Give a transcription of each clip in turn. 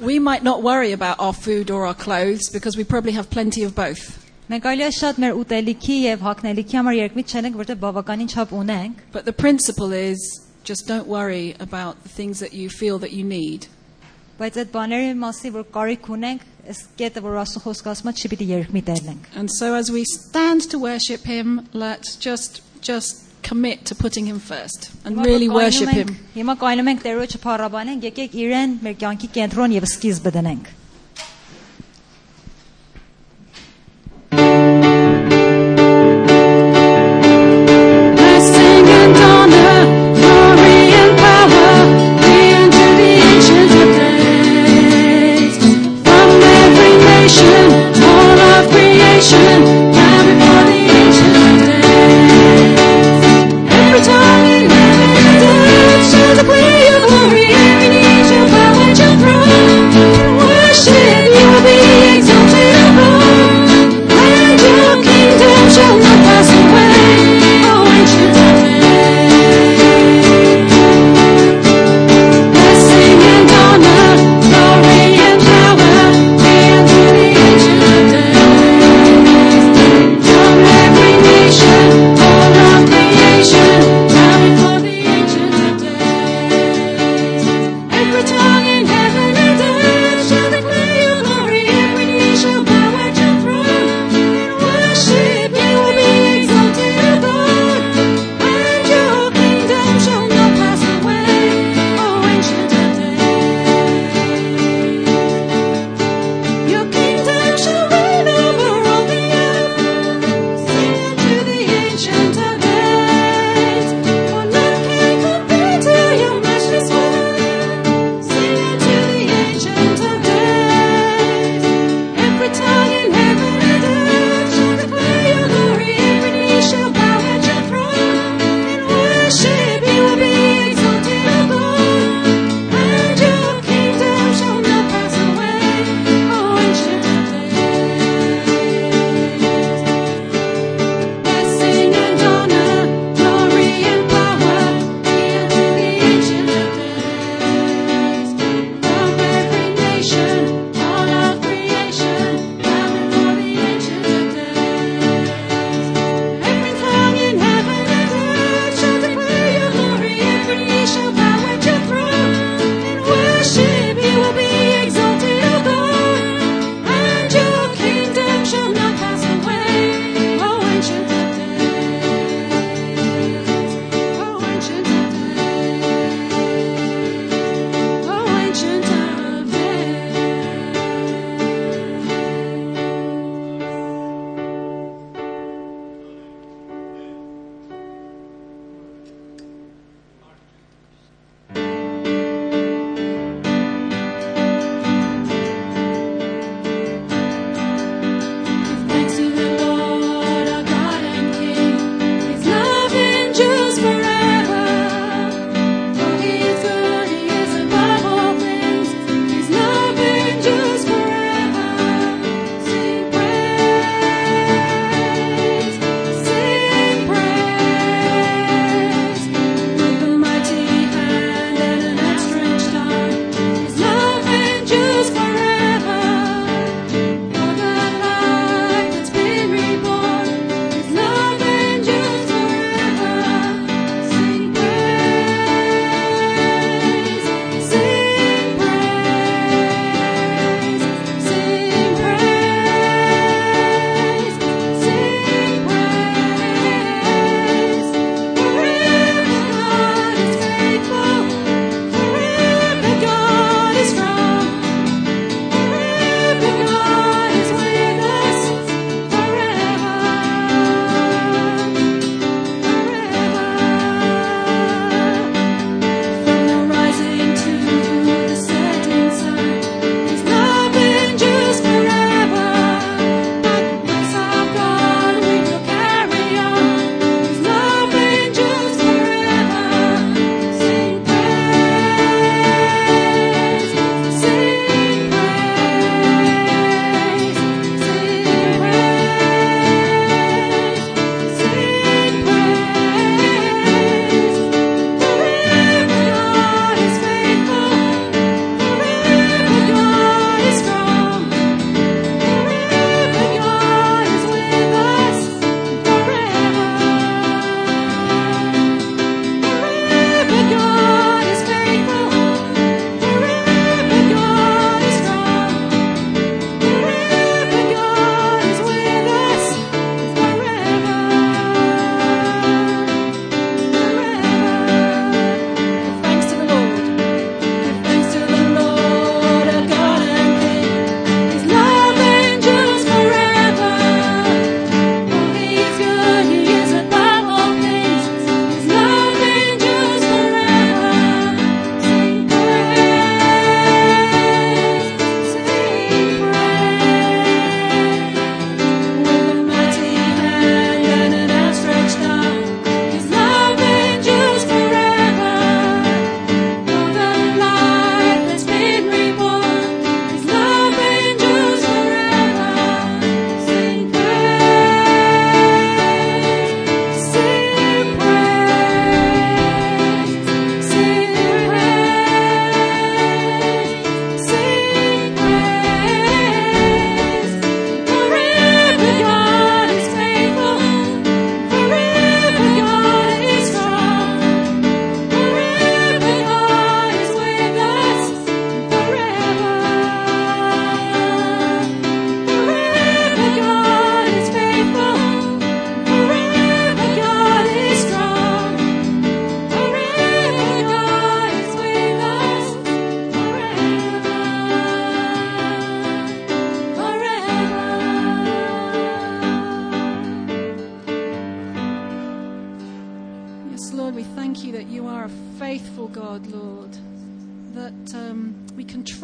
We might not worry about our food or our clothes because we probably have plenty of both. Մենք այլիա շատ մեր ուտելիքի եւ հագնելիքի համար երկմիտ չենք, որտեղ բավականին չափ ունենք, But the principle is just don't worry about the things that you feel that you need. բայց այդ բաների մասի որ կարիք ունենք, այս կետը որ Աստծո խոսքը ասում է, չպիտի երկմիտ ելնենք։ And so as we stand to worship him, let's just just commit to putting him first and Հիմա really որ worship կայնում him. ենք- Հիմա կայնում ենք Տերոջը փառաբանենք, եկեք իրեն մեր կյանքի կենտրոն եւ սկիզբը դնենք։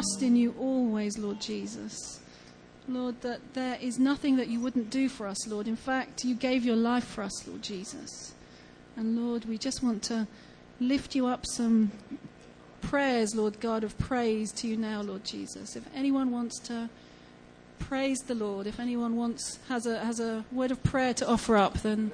Trust in you always, Lord Jesus. Lord, that there is nothing that you wouldn't do for us, Lord. In fact, you gave your life for us, Lord Jesus. And Lord, we just want to lift you up some prayers, Lord God, of praise to you now, Lord Jesus. If anyone wants to praise the Lord, if anyone wants has a has a word of prayer to offer up, then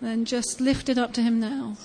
then just lift it up to him now.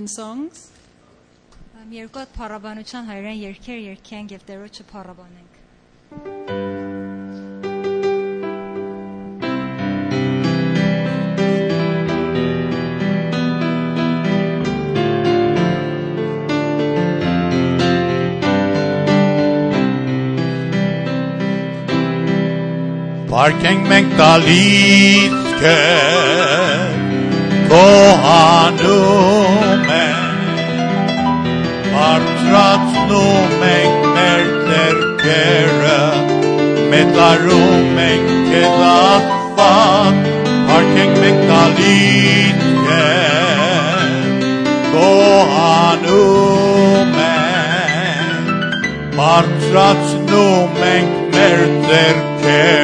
Union songs. Parkeng mengkalitke kohanung Մտանում ենք մեր ձեռքերը, մեծարում ենք քեզ Աստված, Փարքենք մենք տալին քեզ, Քո անուն ենք, Բարձրացնում ենք մեր ձեռքերը,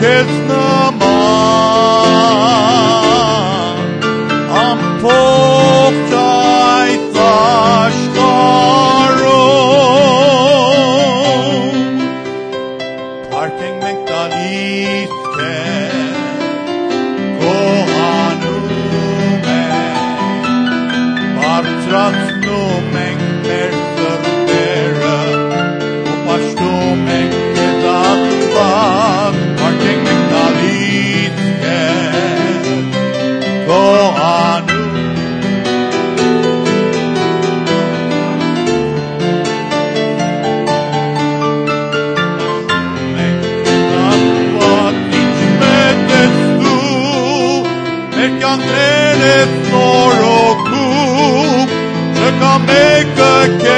kids Make maker came.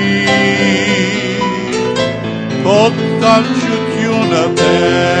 Yoldan you yuna ben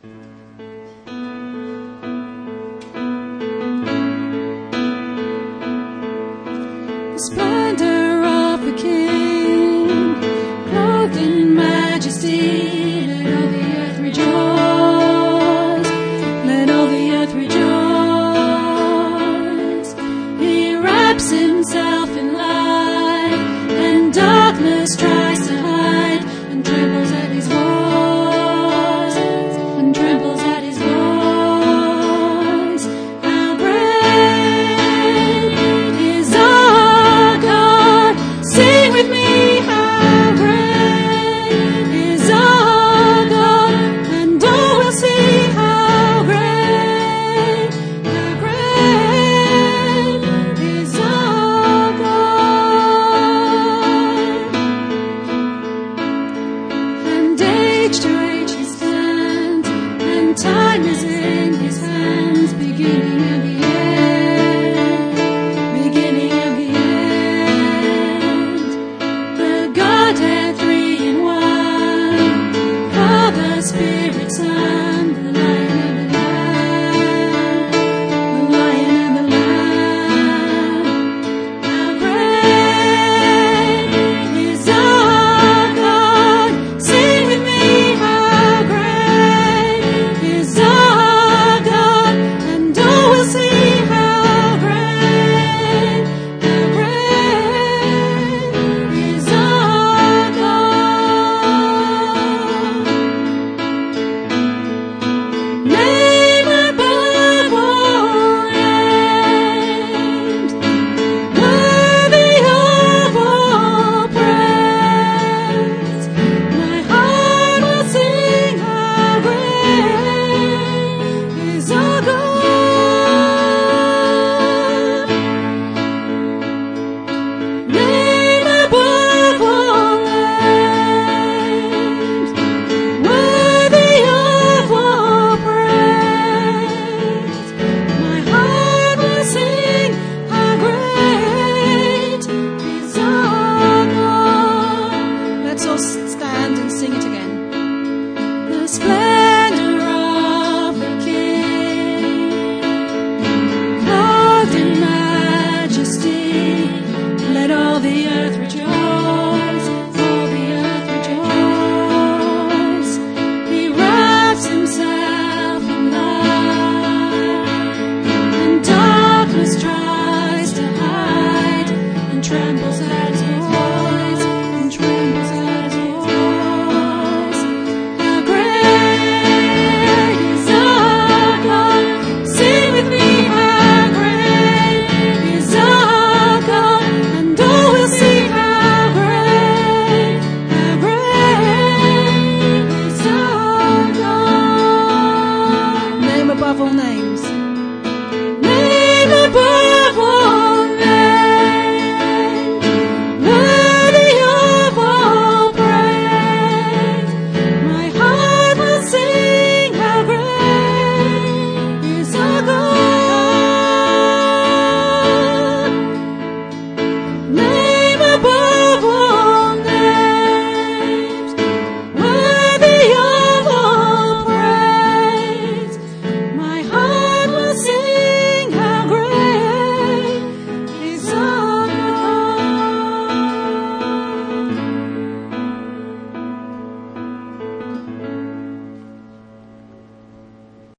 The splendor of the King, clothed in majesty.